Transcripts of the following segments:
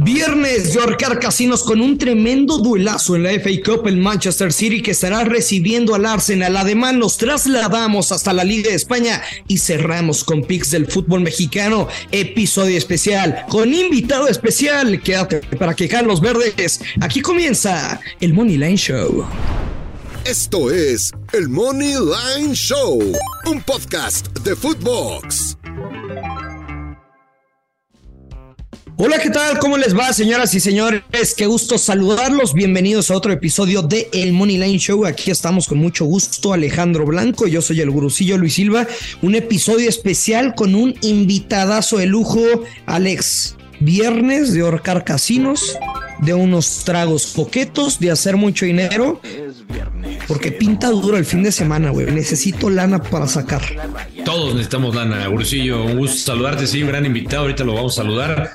Viernes de ahorcar casinos con un tremendo duelazo en la FA Cup el Manchester City que estará recibiendo al Arsenal. Además nos trasladamos hasta la Liga de España y cerramos con picks del fútbol mexicano. Episodio especial con invitado especial. Quédate para que los verdes. Aquí comienza el Money Line Show. Esto es el Money Line Show, un podcast de Footbox. Hola, ¿qué tal? ¿Cómo les va, señoras y señores? Qué gusto saludarlos. Bienvenidos a otro episodio de El Money Line Show. Aquí estamos con mucho gusto, Alejandro Blanco. Yo soy el gurucillo Luis Silva. Un episodio especial con un invitadazo de lujo, Alex. Viernes de ahorcar casinos, de unos tragos coquetos, de hacer mucho dinero. Porque pinta duro el fin de semana, güey. Necesito lana para sacar. Todos necesitamos lana, Gurusillo. Un gusto saludarte, sí, un gran invitado. Ahorita lo vamos a saludar.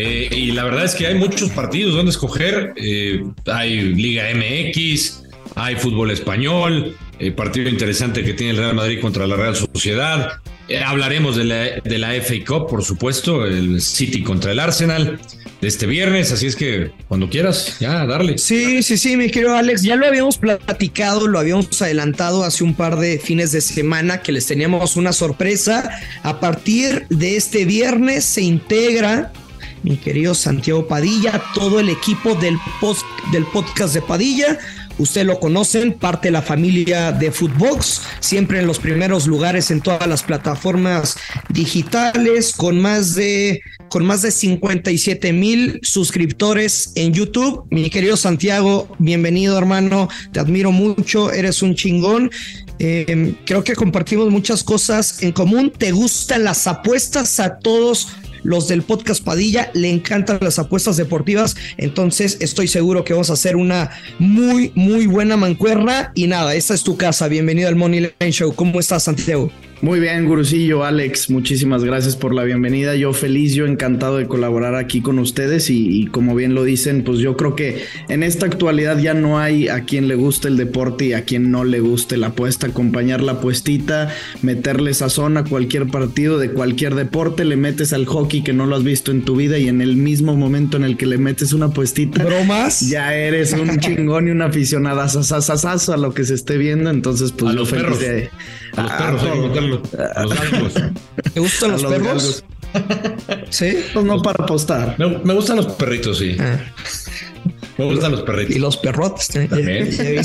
Eh, y la verdad es que hay muchos partidos donde escoger. Eh, hay Liga MX, hay fútbol español, eh, partido interesante que tiene el Real Madrid contra la Real Sociedad. hablaremos de la, de la FA Cup, por supuesto, el City contra el Arsenal de este viernes, así es que cuando quieras, ya, darle. Sí, sí, sí, mi querido Alex, ya lo habíamos platicado, lo habíamos adelantado hace un par de fines de semana que les teníamos una sorpresa. A partir de este viernes se integra mi querido Santiago Padilla, todo el equipo del, post, del podcast de Padilla. Ustedes lo conocen, parte de la familia de Footbox, siempre en los primeros lugares en todas las plataformas digitales, con más de, con más de 57 mil suscriptores en YouTube. Mi querido Santiago, bienvenido hermano, te admiro mucho, eres un chingón. Eh, creo que compartimos muchas cosas en común. ¿Te gustan las apuestas a todos? Los del podcast Padilla le encantan las apuestas deportivas, entonces estoy seguro que vamos a hacer una muy, muy buena mancuerna. Y nada, esta es tu casa. Bienvenido al Money Line Show. ¿Cómo estás, Santiago? Muy bien, Gurusillo, Alex, muchísimas gracias por la bienvenida. Yo feliz, yo encantado de colaborar aquí con ustedes y, como bien lo dicen, pues yo creo que en esta actualidad ya no hay a quien le guste el deporte y a quien no le guste la apuesta, acompañar la apuestita, meterle sazón a cualquier partido de cualquier deporte, le metes al hockey que no lo has visto en tu vida y en el mismo momento en el que le metes una apuestita, bromas, ya eres un chingón y una aficionada a lo que se esté viendo, entonces pues a los perros. a los perros, los ¿Te gustan los perros? sí, pues no para apostar. Me, gustan los perritos, sí. Ah. Me gustan los perritos. Y los perrotes. ¿eh?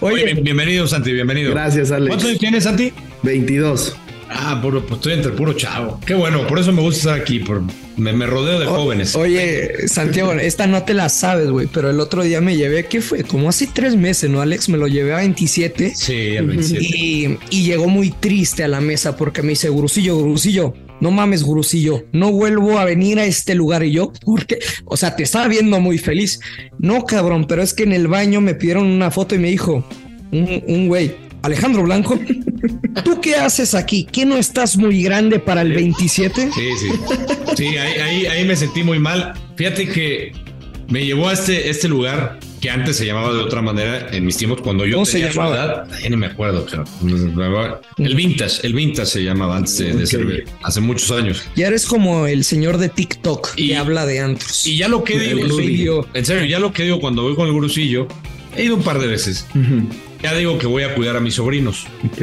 Oye, bienvenido, Santi, bienvenido. Gracias, Alex. ¿Cuántos años tienes, Santi? 22. Ah, puro, pues estoy entre puro chavo. Qué bueno, por eso me gusta estar aquí, por, me, rodeo de jóvenes. Oye, Santiago, esta no te la sabes, güey, pero el otro día me llevé, ¿qué fue? Como hace tres meses, ¿no, Alex? Me lo llevé a 27. Sí, a 27. Y, y llegó muy triste a la mesa porque me dice, Gurusillo, Gurusillo, no mames, Gurusillo, no vuelvo a venir a este lugar. Y yo, ¿por qué? O sea, te estaba viendo muy feliz. No, cabrón, pero es que en el baño me pidieron una foto y me dijo, un güey, Alejandro Blanco, ¿tú qué haces aquí? ¿Qué no estás muy grande para el 27? Sí, sí. Sí, ahí, ahí, me sentí muy mal. Fíjate que me llevó a este, este lugar que antes se llamaba de otra manera en mis tiempos cuando yo ¿Cómo tenía se llamaba? edad, ya no me acuerdo, el Vintage, el Vintage se llamaba antes de, ser hace muchos años. Ya eres como el señor de TikTok y, que habla de antros. Y ya lo que digo, en serio, ya lo que digo cuando voy con el gurusillo, he ido un par de veces. Ya digo que voy a cuidar a mis sobrinos. Ok.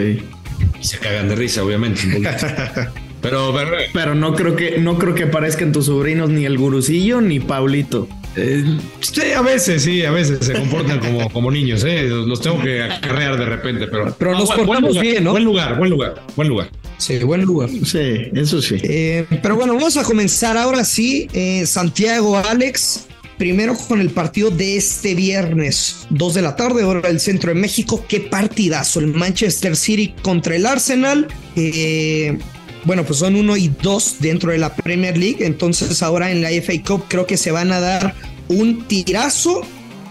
Y se cagan de risa, obviamente. pero, pero, no creo que no creo que aparezcan tus sobrinos ni el gurucillo ni Paulito. Eh, sí, a veces, sí, a veces se comportan como, como niños, ¿eh? Los tengo que acarrear de repente, pero. Pero nos portamos bien, ¿no? Buen lugar, buen lugar, buen lugar. Sí, buen lugar. Sí, eso sí. Eh, pero bueno, vamos a comenzar ahora sí. Eh, Santiago, Alex, Primero con el partido de este viernes, 2 de la tarde, hora del centro de México. Qué partidazo. El Manchester City contra el Arsenal. Eh, bueno, pues son uno y dos dentro de la Premier League. Entonces ahora en la FA Cup creo que se van a dar un tirazo.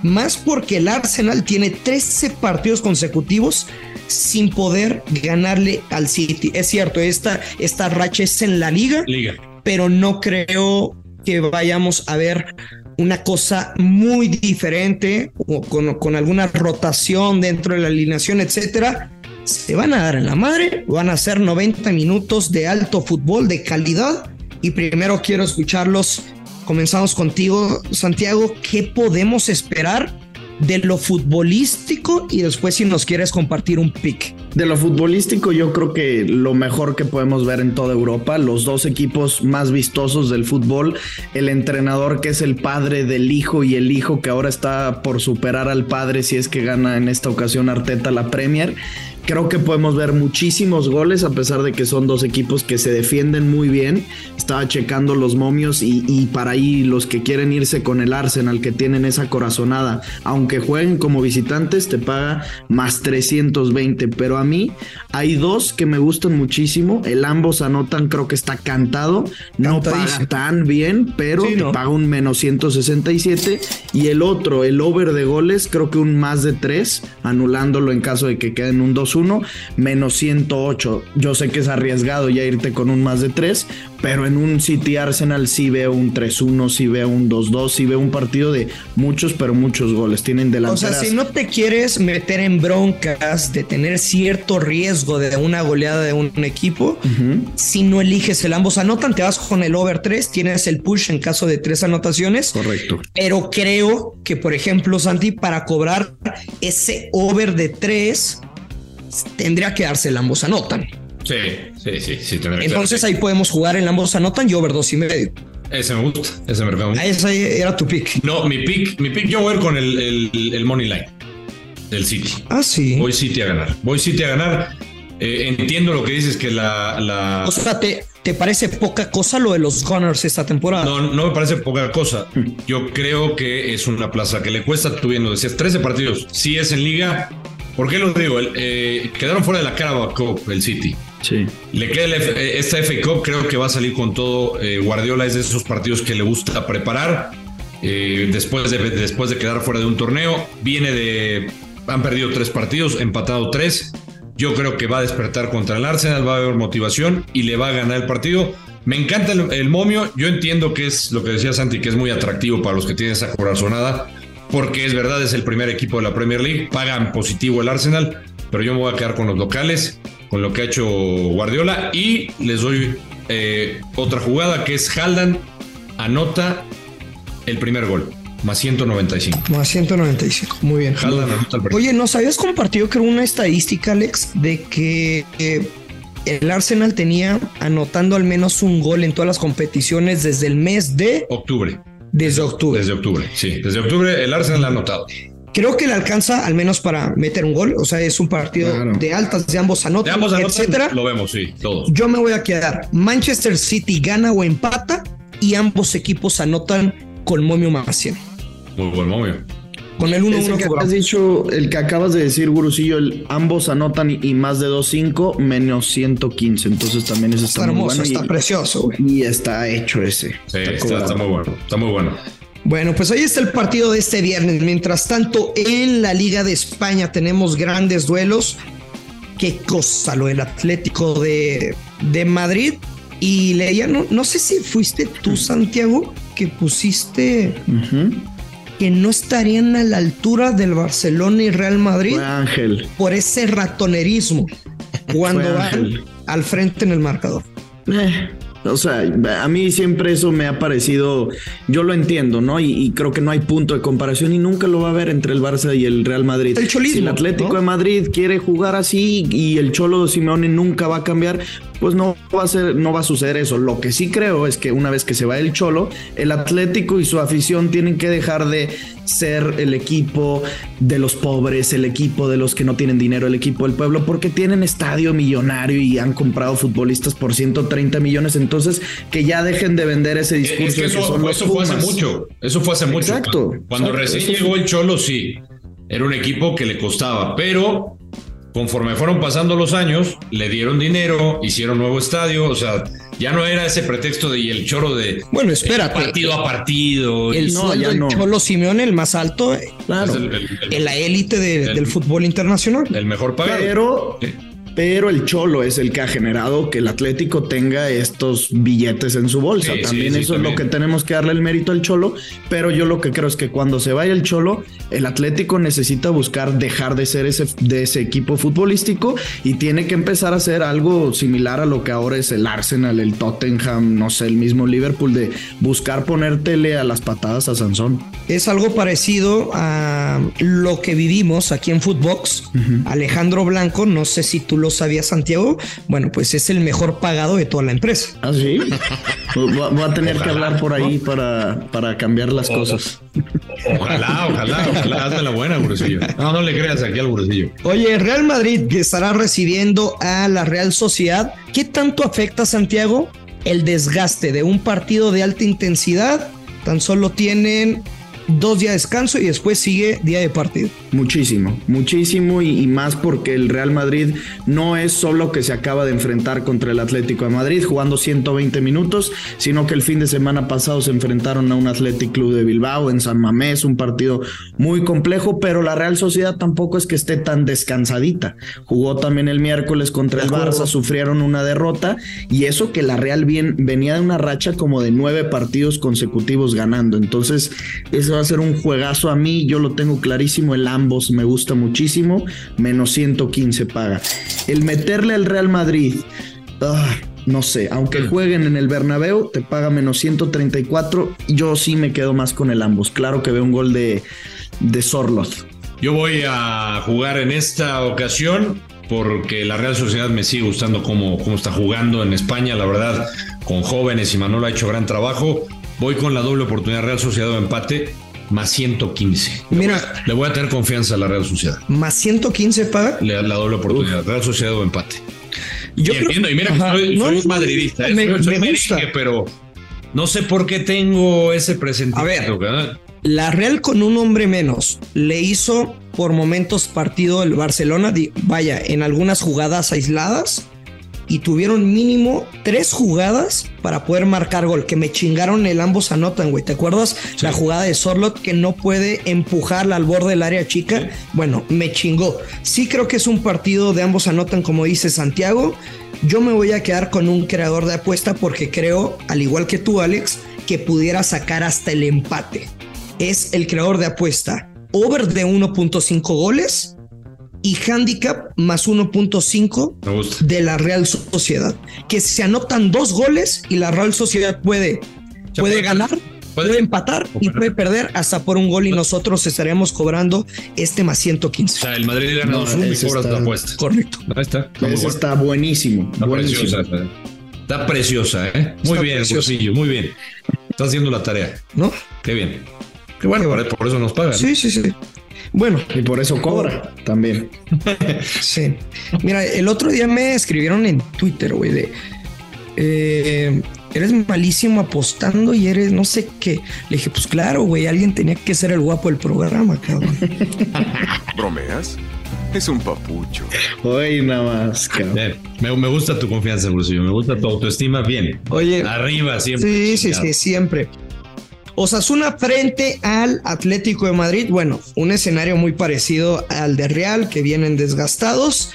Más porque el Arsenal tiene 13 partidos consecutivos sin poder ganarle al City. Es cierto, esta, esta racha es en la liga, liga. pero no creo que vayamos a ver una cosa muy diferente o con, alguna rotación dentro de la alineación, etcétera, se van a dar en la madre, van a ser 90 minutos de alto fútbol, de calidad, y primero quiero escucharlos. Comenzamos contigo, Santiago. ¿Qué podemos esperar de lo futbolístico y después si nos quieres compartir un pick. De lo futbolístico yo creo que lo mejor que podemos ver en toda Europa, los dos equipos más vistosos del fútbol, el entrenador que es el padre del hijo y el hijo que ahora está por superar al padre si es que gana en esta ocasión Arteta la Premier Creo que podemos ver muchísimos goles a pesar de que son dos equipos que se defienden muy bien. Estaba checando los momios y, para ahí los que quieren irse con el Arsenal que tienen esa corazonada, aunque jueguen como visitantes, te paga más 320. Pero a mí hay dos que me gustan muchísimo. El ambos anotan, creo que está cantado. No paga tan bien, pero te paga un menos 167. Y el otro, el over de goles, creo que un más de 3, anulándolo en caso de que queden un 2 menos 108. Yo sé que es arriesgado ya irte con un más de 3, pero en un City Arsenal sí veo un 3-1, sí veo un 2-2, sí veo un partido de muchos, pero muchos goles. Tienen delanteras. O sea, si no te quieres meter en broncas de tener cierto riesgo de una goleada de un equipo, si no eliges el ambos anotan, te vas con el over 3, tienes el push en caso de tres anotaciones. Correcto. Pero creo que, por ejemplo, Santi, para cobrar ese over de 3, tendría que darse el ambos anotan. Sí, sí, sí, sí. Entonces ahí podemos jugar en ambos anotan y over dos y medio. Ese me gusta, ese me gusta. Ese era tu pick. No, mi pick, mi pick yo voy a ir con el, el, money line del City. Ah, sí. Voy City a ganar. Voy City a ganar. Eh, entiendo lo que dices que la, la... O sea, ¿te, ¿te, parece poca cosa lo de los Gunners esta temporada? No, no me parece poca cosa. Yo creo que es una plaza que le cuesta, tú viendo, decías, 13 partidos. Si es en liga, ¿Por qué lo digo? Eh, quedaron fuera de la Carabao Cup el City. Sí. Le queda eh, esta FA Cup, creo que va a salir con todo. Eh, Guardiola es de esos partidos que le gusta preparar. después, de, después de quedar fuera de un torneo, viene de. Han perdido tres partidos, empatado tres. Yo creo que va a despertar contra el Arsenal, va a haber motivación y le va a ganar el partido. Me encanta el, el momio. Yo entiendo que es lo que decía Santi, que es muy atractivo para los que tienen esa corazonada porque es verdad, es el primer equipo de la Premier League, pagan positivo el Arsenal, pero yo me voy a quedar con los locales, con lo que ha hecho Guardiola y les doy eh, otra jugada que es Haldan anota el primer gol. Más 195. Más 195. Muy bien. Haldan anota el Oye, ¿nos habías compartido creo una estadística, Alex, de que eh, el Arsenal tenía anotando al menos un gol en todas las competiciones desde el mes de octubre. Desde octubre. Desde octubre, sí. Desde octubre el Arsenal ha anotado. Creo que le alcanza al menos para meter un gol. O sea, es un partido de altas, de ambos anotan, de ambos anotan, etcétera. Lo vemos, sí, todo. Yo me voy a quedar. Manchester City gana o empata y ambos equipos anotan con momio 100. Muy buen momio. Con el 1-1 que has dicho, el que acabas de decir, Gurusillo, el, ambos anotan y, más de 2-5, menos 115. Entonces también eso está, muy bueno. Está precioso, Y está hecho ese. Sí, está, muy bueno. Está muy bueno. Bueno, pues ahí está el partido de este viernes. Mientras tanto, en la Liga de España tenemos grandes duelos. Qué cosa lo del Atlético de, de Madrid. Y leía, no, no sé si fuiste tú, Santiago, que pusiste que no estarían a la altura del Barcelona y Real Madrid Ángel. por ese ratonerismo cuando van al frente en el marcador. Eh, o sea, a mí siempre eso me ha parecido, yo lo entiendo, ¿no? Y, creo que no hay punto de comparación y nunca lo va a haber entre el Barça y el Real Madrid. El cholismo, si el Atlético de Madrid quiere jugar así y el Cholo Simeone nunca va a cambiar, pues no va a ser, no va a suceder eso. Lo que sí creo es que una vez que se va el Cholo, el Atlético y su afición tienen que dejar de ser el equipo de los pobres, el equipo de los que no tienen dinero, el equipo del pueblo, porque tienen estadio millonario y han comprado futbolistas por 130 millones. Entonces, que ya dejen de vender ese discurso. eso, fue hace mucho. Eso fue hace mucho. Exacto. Cuando, recién llegó el Cholo, sí. Era un equipo que le costaba, pero conforme fueron pasando los años, le dieron dinero, hicieron nuevo estadio, o sea, ya no era ese pretexto de y el choro de bueno, espera, partido a partido. El no, sueldo del Cholo Simeone, el más alto, claro, en la élite del fútbol internacional. El mejor pagado. Pero, pero el Cholo es el que ha generado que el Atlético tenga estos billetes en su bolsa. también eso es lo que tenemos que darle el mérito al Cholo, pero yo lo que creo es que cuando se vaya el Cholo, el Atlético necesita buscar dejar de ser ese, de ese equipo futbolístico y tiene que empezar a hacer algo similar a lo que ahora es el Arsenal, el Tottenham, no sé, el mismo Liverpool, de buscar ponértele a las patadas a Sansón. Es algo parecido a lo que vivimos aquí en Footbox. Alejandro Blanco, no sé si tú lo sabías, Santiago. Bueno, pues es el mejor pagado de toda la empresa. Ah, sí. Voy a tener que hablar por ahí para, para cambiar las cosas. Ojalá, ojalá, ojalá. Hazme la buena, Burcillo. No, no le creas aquí al Burcillo. Oye, Real Madrid que estará recibiendo a la Real Sociedad. ¿Qué tanto afecta, Santiago, el desgaste de un partido de alta intensidad? Tan solo tienen dos días de descanso y después sigue día de partido. Muchísimo, muchísimo y, más porque el Real Madrid no es solo que se acaba de enfrentar contra el Atlético de Madrid jugando 120 minutos, sino que el fin de semana pasado se enfrentaron a un Athletic Club de Bilbao en San Mamés, un partido muy complejo, pero la Real Sociedad tampoco es que esté tan descansadita. Jugó también el miércoles contra el Barça, sufrieron una derrota y eso que la Real bien, venía de una racha como de nueve partidos consecutivos ganando. Entonces, eso va a ser un juegazo a mí, yo lo tengo clarísimo, el ambos me gusta muchísimo, menos 115 paga. El meterle al Real Madrid, ah, no sé, aunque jueguen en el Bernabéu, te paga menos 134, yo sí me quedo más con el ambos. Claro que veo un gol de, de Sorloth. Yo voy a jugar en esta ocasión porque la Real Sociedad me sigue gustando cómo, cómo está jugando en España, la verdad, con jóvenes y Manolo ha hecho gran trabajo. Voy con la doble oportunidad Real Sociedad de empate más 115. Mira, le voy a tener confianza a la Real Sociedad. Más 115 paga. Le, la doble oportunidad. Real Sociedad o empate. Yo y entiendo, y mira, soy, soy madridista, ¿eh? me, soy me gusta. pero no sé por qué tengo ese presentimiento. A ver, la Real con un hombre menos le hizo por momentos partido el Barcelona, vaya, en algunas jugadas aisladas y tuvieron mínimo tres jugadas para poder marcar gol, que me chingaron el ambos anotan, güey. ¿Te acuerdas? La jugada de Sorlot que no puede empujarla al borde del área chica. Bueno, me chingó. Sí creo que es un partido de ambos anotan, como dice Santiago. Yo me voy a quedar con un creador de apuesta porque creo, al igual que tú, Alex, que pudiera sacar hasta el empate. Es el creador de apuesta. Over de 1.5 goles y handicap más 1.5 de la Real Sociedad. Que se anotan dos goles y la Real Sociedad puede, puede ganar, puede, empatar y puede perder hasta por un gol y nosotros estaremos cobrando este más 115. O sea, el Madrid gana dos y cobras la apuesta. Correcto. Ahí está. Está, está buenísimo. Está buenísimo. preciosa. Está preciosa, ¿eh? Muy bien, Cursillo, muy bien. Está haciendo la tarea. ¿No? Qué bien. Qué bueno, por eso nos pagan. Sí, sí, sí. Bueno. Y por eso cobra también. sí. Mira, el otro día me escribieron en Twitter, güey, de. Eh, eres malísimo apostando y eres no sé qué. Le dije, pues claro, güey, alguien tenía que ser el guapo del programa, cabrón. ¿Bromeas? Es un papucho. Hoy nada más, cabrón. Me, me, gusta tu confianza, Brusillo. Me gusta tu autoestima. Bien. Oye. Arriba siempre. Sí, sí, sí, siempre. Osasuna frente al Atlético de Madrid. Bueno, un escenario muy parecido al de Real, que vienen desgastados.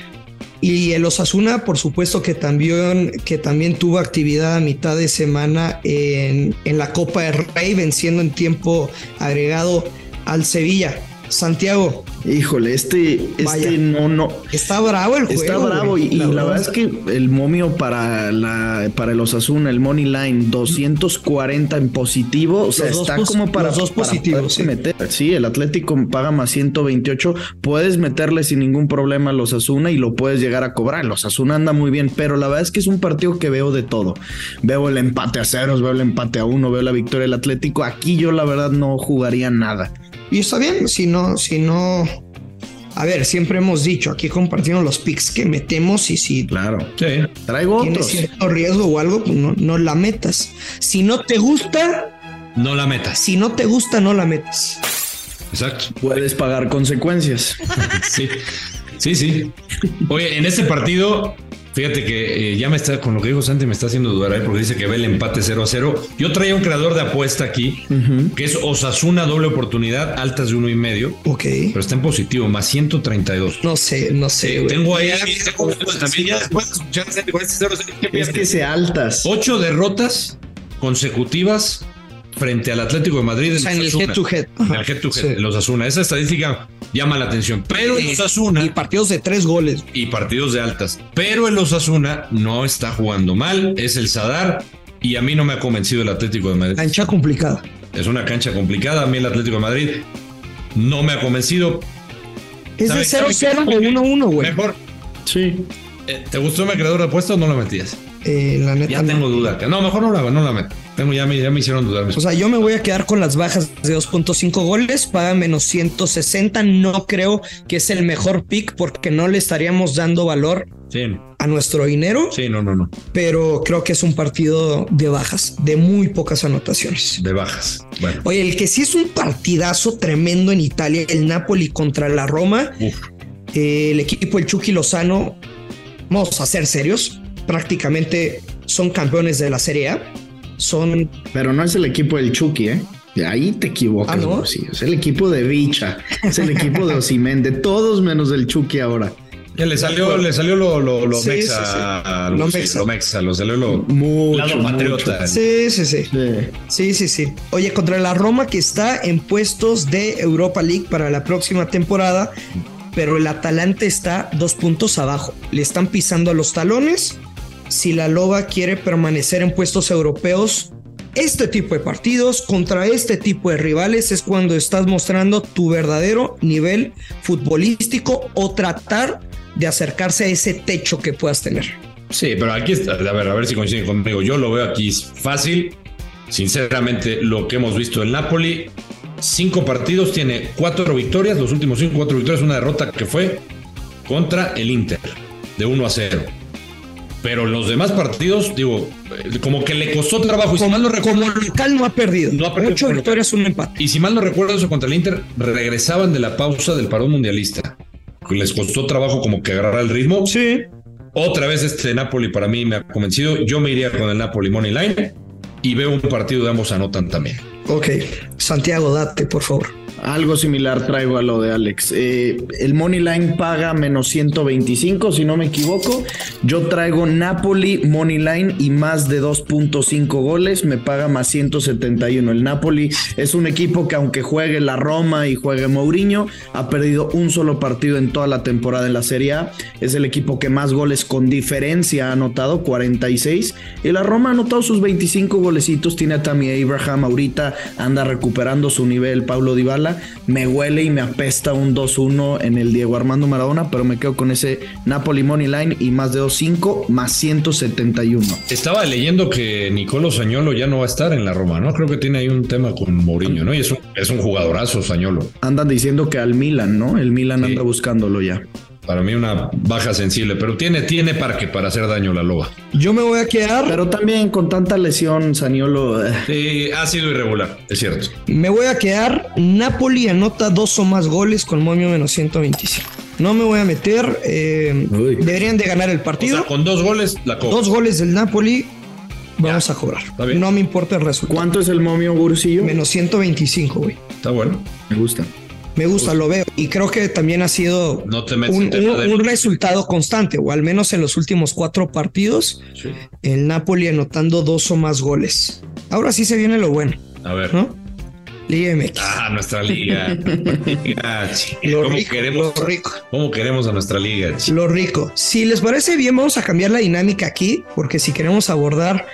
Y el Osasuna, por supuesto, que también, que también tuvo actividad a mitad de semana en, en la Copa de Rey, venciendo en tiempo agregado al Sevilla. Santiago. Híjole, este, este no, no. Está bravo el juego. Está bravo y, la, verdad es que el momio para la para el Osasuna, el Money Line, 240 en positivo, o sea, está como para los dos positivos. Sí. Meter. sí, el Atlético paga más 128, puedes meterle sin ningún problema a los Osasuna y lo puedes llegar a cobrar. Los Osasuna anda muy bien, pero la verdad es que es un partido que veo de todo. Veo el empate a ceros, veo el empate a uno, veo la victoria del Atlético. Aquí yo la verdad no jugaría nada. Y está bien, si no, si no. A ver, siempre hemos dicho, aquí compartimos los picks que metemos y si claro, sí, traigo tienes cierto riesgo o algo, pues no, no la metas. Si no te gusta, no la metas. Si no te gusta, no la metas. Exacto. Puedes pagar consecuencias. sí, sí, sí. Oye, en este partido Fíjate que eh, ya me está, con lo que dijo Santi, me está haciendo dudar, ¿eh? porque dice que ve el empate 0 a 0. Yo traía un creador de apuesta aquí, que es Osasuna doble oportunidad, altas de uno y medio. Ok. Pero está en positivo, más 132. No sé, no sé. Eh, güey. tengo ahí también ya después de escuchar a Santi con este 0 Es que se altas. Ocho derrotas consecutivas frente al Atlético de Madrid. O sea, en el head to head. En el head to head, Sí. los Osasuna. Esa estadística llama la atención. Pero el Osasuna Y partidos de tres goles. y partidos de altas. Pero el Osasuna no está jugando mal, es el Sadar y a mí no me ha convencido el Atlético de Madrid. Cancha complicada. Es una cancha complicada, a mí el Atlético de Madrid no me ha convencido. Es de ¿Sabes? 0-0 o 1-1, güey. Mejor, Sí. eh, ¿te gustó mi creador de apuesta o no la metías? Eh, la neta. Ya no. tengo duda. No, mejor no la, no la meto. Tengo, ya, me, ya me hicieron dudar. O sea, yo me voy a quedar con las bajas de 2.5 goles, paga menos 160. No creo que es el mejor pick porque no le estaríamos dando valor Sí, a nuestro dinero, sí, no, no, no. pero creo que es un partido de bajas, de muy pocas anotaciones. De bajas. Bueno, Oye, el que sí es un partidazo tremendo en Italia, el Napoli contra la Roma, uf. eh, el equipo el Chucky Lozano, vamos a ser serios, prácticamente son campeones de la Serie A. Son Pero no es el equipo del Chucky, ¿eh? Ahí te equivocas. Ah, ¿no? sí, es el equipo de Bicha, es el equipo de Osimen, de todos menos del Chucky ahora. Ya le salió, le salió lo, lo, lo Sí, mexa, sí, sí. a- Lo mexa. lo mexa, lo salió lo Mucho, patriota. Sí, sí, sí. Sí. Sí, sí, sí. Oye, contra la Roma que está en puestos de Europa League para la próxima temporada, pero el Atalante está dos puntos abajo. Le están pisando a los talones. Si la Loba quiere permanecer en puestos europeos, este tipo de partidos contra este tipo de rivales es cuando estás mostrando tu verdadero nivel futbolístico o tratar de acercarse a ese techo que puedas tener. Sí, pero aquí está, a ver, a ver si coinciden conmigo. Yo lo veo aquí fácil. Sinceramente, lo que hemos visto el Napoli, cinco partidos, tiene cuatro victorias, los últimos cinco, cuatro victorias, una derrota que fue contra el Inter, de 1 a 0. Pero los demás partidos, digo, como que le costó trabajo. Y si mal no recuerdo, Como local no ha perdido. No ha perdido Ocho como victorias, un empate. y si mal no recuerdo eso contra el Inter, regresaban de la pausa del parón mundialista. Les costó trabajo como que agarrar el ritmo. Sí. Otra vez este Napoli para mí me ha convencido. Yo me iría con el Napoli Money Line y veo un partido de ambos anotan también. Ok, Santiago, date, por favor. Algo similar traigo a lo de Alex. Eh, el Money Line paga menos 125, si no me equivoco. Yo traigo Napoli Money Line y más de 2.5 goles, me paga más 171. El Napoli es un equipo que aunque juegue la Roma y juegue Mourinho, ha perdido un solo partido en toda la temporada en la Serie A. Es el equipo que más goles con diferencia ha anotado, 46. Y la Roma ha anotado sus 25 golecitos. Tiene a Tammy Abraham ahorita, anda recuperando su nivel. Pablo Dybala me huele y me apesta un 2-1 en el Diego Armando Maradona, pero me quedo con ese Napoli Money Line y más de 2-5 más 171. Estaba leyendo que Nicolo Sañolo ya no va a estar en la Roma, ¿no? Creo que tiene ahí un tema con Mourinho, ¿no? Y es un, es un jugadorazo Sañolo. Andan diciendo que al Milan, ¿no? El Milan Sí. anda buscándolo ya. Para mí una baja sensible, pero tiene, tiene parque para hacer daño a la loba. Yo me voy a quedar, Pero también con tanta lesión, Saniolo. eh, Sí, ha sido irregular, es cierto. me voy a quedar. Napoli anota dos o más goles con momio menos 125. No me voy a meter. eh, Uy. deberían de ganar el O partido. sea, con dos goles la cobra. Dos goles del Napoli. Vamos a cobrar. No me importa el resultado. ¿Cuánto es el momio, Gursillo? Menos 125, güey. Está bueno. Me gusta. Me gusta, lo veo. Y creo que también ha sido No te metes un, resultado constante, o al menos en los últimos cuatro partidos, Sí. el Napoli anotando dos o más goles. Ahora sí se viene lo bueno, A ver. ¿no? Liga MX. Ah, nuestra liga. Lo ¿Cómo, rico, queremos, lo rico. ¿Cómo queremos a nuestra liga? Lo rico. Si les parece bien, vamos a cambiar la dinámica aquí, porque si queremos abordar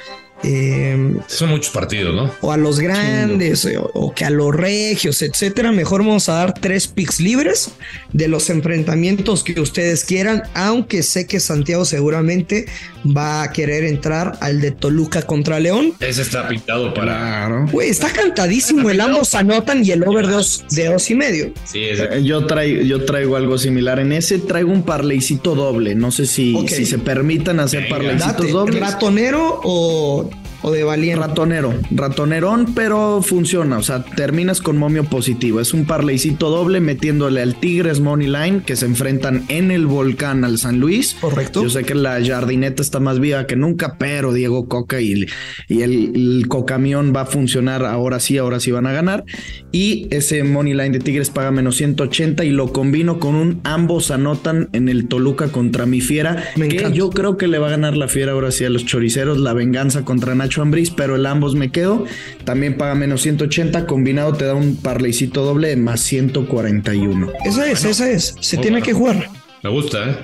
eh, Son muchos partidos, ¿no? o a los grandes o, o que a los regios, etcétera, mejor vamos a dar tres picks libres de los enfrentamientos que ustedes quieran, aunque sé que Santiago seguramente va a querer entrar al de Toluca contra León. Ese está pintado para. Güey, está cantadísimo, el ambos anotan y el over de dos, de dos y medio. Sí, ese. Eh, Yo traigo, yo traigo algo similar. En ese traigo un parleycito doble. No sé si, se permitan hacer parleycitos dobles. ratonero o o de valiente. Ratonero, ratonerón, pero funciona. O sea, terminas con momio positivo. Es un parleycito doble metiéndole al Tigres Money Line que se enfrentan en el volcán al San Luis. Correcto. Yo sé que la jardineta está más viva que nunca, pero Diego Coca y, y el, el cocamión va a funcionar. Ahora sí, ahora sí van a ganar. Y ese Money Line de Tigres paga menos 180 y lo combino con un ambos anotan en el Toluca contra mi fiera. Me que encanta. yo creo que le va a ganar la fiera ahora sí a los choriceros. La venganza contra Nacho Ambriz, pero el ambos me quedo. También paga menos 180. Combinado te da un parleycito doble de más 141. Esa es, esa es. Se Oh, tiene bueno. que jugar. Me gusta, ¿eh?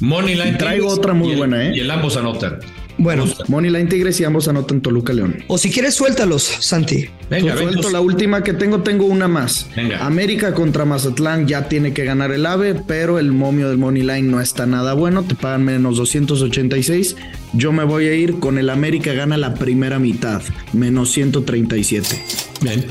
Moneyline. Traigo otra muy y el- buena, ¿eh? Y el ambos anotan. Bueno, Money Line Tigres y ambos anotan Toluca León. o si quieres, suéltalos, Santi. Venga, Suelto venga. la última que tengo, tengo una más. Venga. América contra Mazatlán ya tiene que ganar el AVE, pero el momio del Money Line no está nada bueno, te pagan menos 286. Yo me voy a ir con el América gana la primera mitad, menos 137. Bien.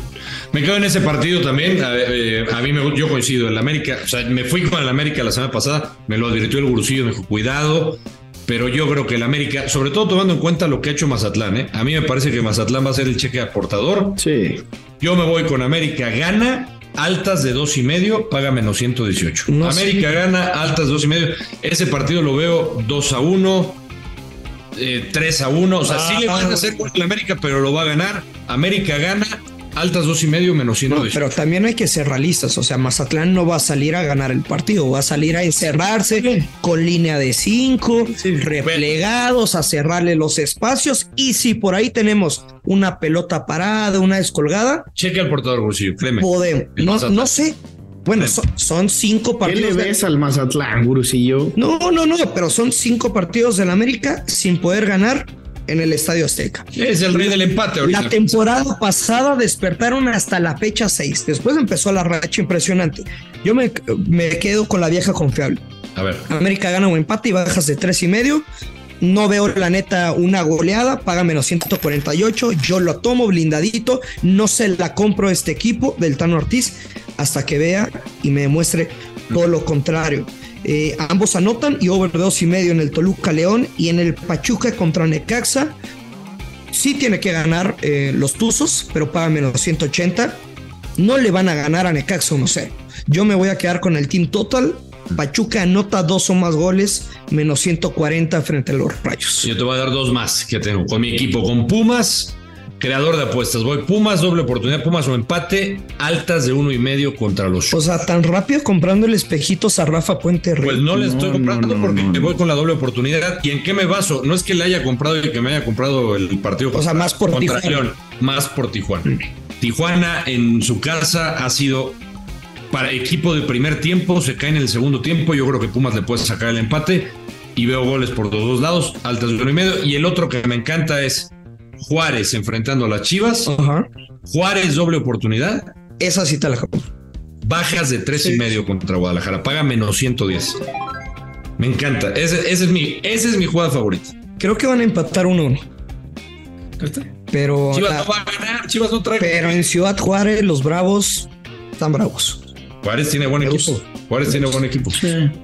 Me quedo en ese partido también. A, eh, a mí me, yo coincido. El América, o sea, me fui con el América la semana pasada. Me lo advirtió el gurusillo, me dijo, cuidado. Pero yo creo que el América, sobre todo tomando en cuenta lo que ha hecho Mazatlán, ¿eh? a mí me parece que Mazatlán va a ser el cheque aportador. Sí. Yo me voy con América gana, altas de dos y medio, paga menos 118. No, América sí. gana, altas de dos y medio. Ese partido lo veo 2 a 1, 3 a 1. O sea, sí le van a hacer gol al América, pero lo va a ganar. América gana, altas dos y medio, menos No, 118. pero también hay que ser realistas. O sea, Mazatlán no va a salir a ganar el partido, va a salir a encerrarse con línea de cinco, replegados, a cerrarle los espacios. Y si por ahí tenemos una pelota parada, una descolgada, Cheque al portador, Gurusillo, créeme. podemos. No, sé. Bueno, son, son cinco ¿Qué le partidos. de- ves al Mazatlán, Gurusillo? No, no, no, pero son cinco partidos del América sin poder ganar en el Estadio Azteca. Es el rey del empate ahorita. La temporada pasada despertaron hasta la fecha 6. Después empezó la racha impresionante. Yo me, me quedo con la vieja confiable. A ver, América gana un empate y bajas de tres y medio. No veo la neta una goleada, paga menos 148. Yo lo tomo blindadito. No se la compro a este equipo del Tano Ortiz hasta que vea y me demuestre todo lo contrario. Eh, ambos anotan y over dos y medio en el Toluca León y en el Pachuca contra Necaxa. Sí tiene que ganar eh, los Tuzos, pero paga menos 180. No le van a ganar a Necaxa 1-0. Yo me voy a quedar con el team total. Pachuca anota dos o más goles, menos 140 frente a los Rayos. yo te voy a dar dos más que tengo. Con mi equipo, con Pumas, creador de apuestas. Voy Pumas, doble oportunidad, Pumas o empate, altas de uno y medio contra los O sea, tan rápido comprando el espejitos a Rafa Puente Rey. Pues no le estoy no, comprando no, porque no, no. voy con la doble oportunidad. ¿Y en qué me baso? No es que le haya comprado y que me haya comprado el partido. O sea, más por contra Tijuana. León, más por Tijuana. Tijuana en su casa ha sido para equipo de primer tiempo, se cae en el segundo tiempo. Yo creo que Pumas le puede sacar el empate y veo goles por los dos lados, altas de uno y medio. Y el otro que me encanta es Juárez enfrentando a las Chivas. Juárez doble oportunidad, Esa sí te la compro. bajas de tres y Sí. medio contra Guadalajara, paga menos 110. Me encanta. Ese, ese es mi, ese es mi jugada favorita. Creo que van a empatar 1-1. Pero, Chivas la- no va a ganar, Chivas no trae. pero en Ciudad Juárez, los Bravos están bravos. Juárez tiene buen equipo. Juárez tiene buen equipo.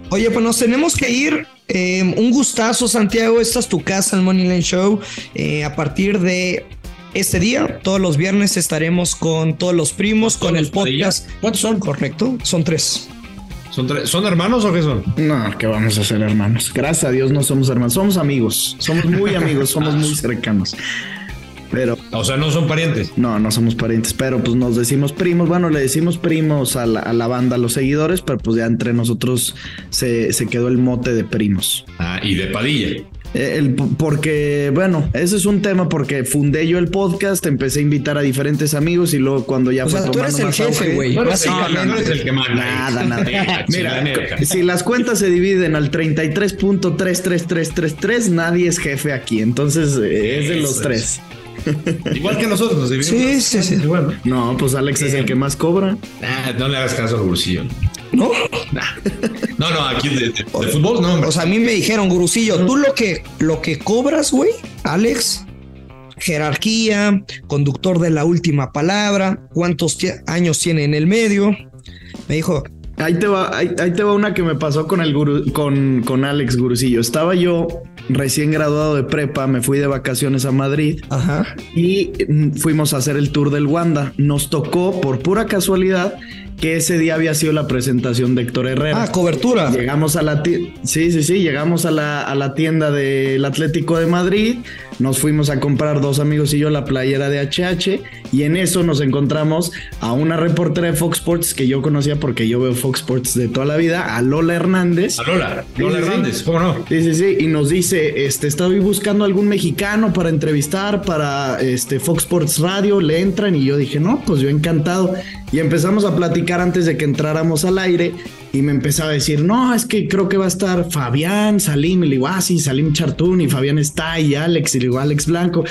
Oye, pues nos tenemos que ir. Eh, un gustazo, Santiago. Esta es tu casa, el Money Line Show. Eh, a partir de este día, todos los viernes estaremos con todos los primos, con el podcast. ¿Cuántos son? Correcto, son tres. ¿Son, tres- ¿Son hermanos o qué son? No, ¿qué vamos a hacer, hermanos? Gracias a Dios no somos hermanos, somos amigos, somos muy amigos, somos muy cercanos. Pero O sea, no son parientes. no, no somos parientes, pero pues nos decimos primos. Bueno, le decimos primos a la, a la banda, a los seguidores, pero pues ya entre nosotros se, se quedó el mote de primos. Ah, y de Padilla. Eh, el- porque, bueno, ese es un tema porque fundé yo el podcast, empecé a invitar a diferentes amigos y luego cuando ya O fue sea, tú eres tomando el jefe, güey. No no eres el que manda. Nada, nada. Mira, Mira, si las cuentas se dividen al 33.33333, nadie es jefe aquí. Entonces eh, es de los tres. Igual que nosotros nos dividimos. Sí, sí, sí. Igual, ¿no? No, pues Alex es el que más cobra. No le hagas caso al bolsillo. ¿No? No, no, aquí de, de- de fútbol no, hombre. O sea, a mí me dijeron, Gurusillo, tú lo que, lo que cobras, güey, Alex, jerarquía, conductor de la última palabra, cuántos años tiene en el medio. Me dijo, Ahí te va, ahí, ahí te va una que me pasó con el guru- con, con Alex Gurusillo. Estaba yo recién graduado de prepa, me fui de vacaciones a Madrid y mm, fuimos a hacer el tour del Wanda. Nos tocó, por pura casualidad, que ese día había sido la presentación de Héctor Herrera. Ah, cobertura. Llegamos a la tienda, sí, sí, sí, llegamos a la, a la tienda del Atlético de Madrid, nos fuimos a comprar dos amigos y yo la playera de HH y en eso nos encontramos a una reportera de Fox Sports que yo conocía porque yo veo Fox Sports de toda la vida, a Lola Hernández. A Lola, Lola Hernández, ¿cómo no? Sí, sí, sí, y nos dice, este, estoy buscando algún mexicano para entrevistar para este Fox Sports Radio, le entran y yo dije, no, pues yo encantado. Y empezamos a platicar antes de que entráramos al aire y me empezaba a decir, no, es que creo que va a estar Fabián, Salim, y le ah, Salim Chartún y Fabián está y Alex, y le Alex Blanco.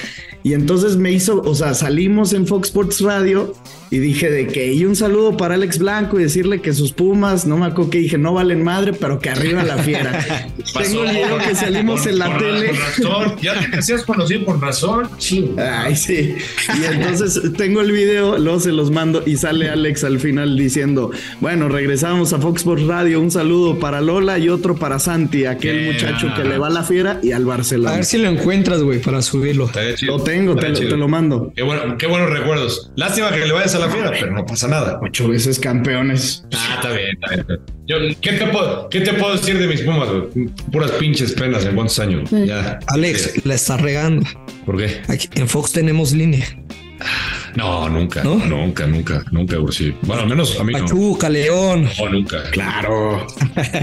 Y entonces me hizo, o sea, salimos en Fox Sports Radio y dije de que, y un saludo para Alex Blanco y decirle que sus pumas, no me acuerdo que dije, no valen madre, pero que arriba la fiera. Tengo el video que salimos en la tele. razón. Ya te hacías conocido por razón. Ay, sí. Y entonces tengo el video, luego se los mando y sale Alex al final diciendo, bueno, regresamos a Fox Sports Radio, un saludo para Lola y otro para Santi, aquel muchacho que le va a la fiera y al Barcelona. A ver si lo encuentras, güey, para subirlo. Lo tengo, te, lo mando. Qué, bueno, qué buenos recuerdos. Lástima que le vayas a la fiera, pero no pasa nada. Ocho veces campeones. Ah, está bien, está bien. Yo, ¿qué, te puedo, ¿Qué te puedo decir de mis pumas, güey? Puras pinches penas en cuántos años. Ya. Alex, la está regando. ¿Por qué? Aquí en Fox tenemos línea. No, nunca, ¿No? nunca, nunca, nunca, sí. Bueno, al menos a mí Pachuca, León. No, nunca. Claro.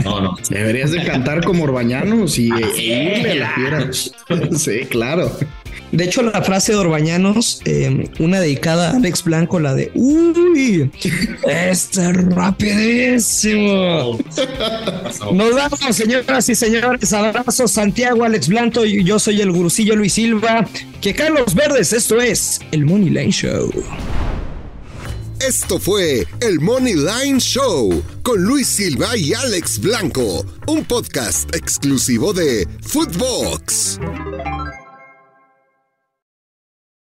No, no. Deberías de cantar como Orbañanos y, irle la fiera. sí, claro. De hecho, la frase de Orbañanos, eh, una dedicada a Alex Blanco, la de Uy, este es rapidísimo. Nos vamos, señoras y señores. Abrazo, Santiago, Alex Blanco. Y yo soy el gurucillo Luis Silva. Que Carlos Verdes, esto es el Money Line Show. Esto fue el Money Line Show con Luis Silva y Alex Blanco, un podcast exclusivo de Footbox.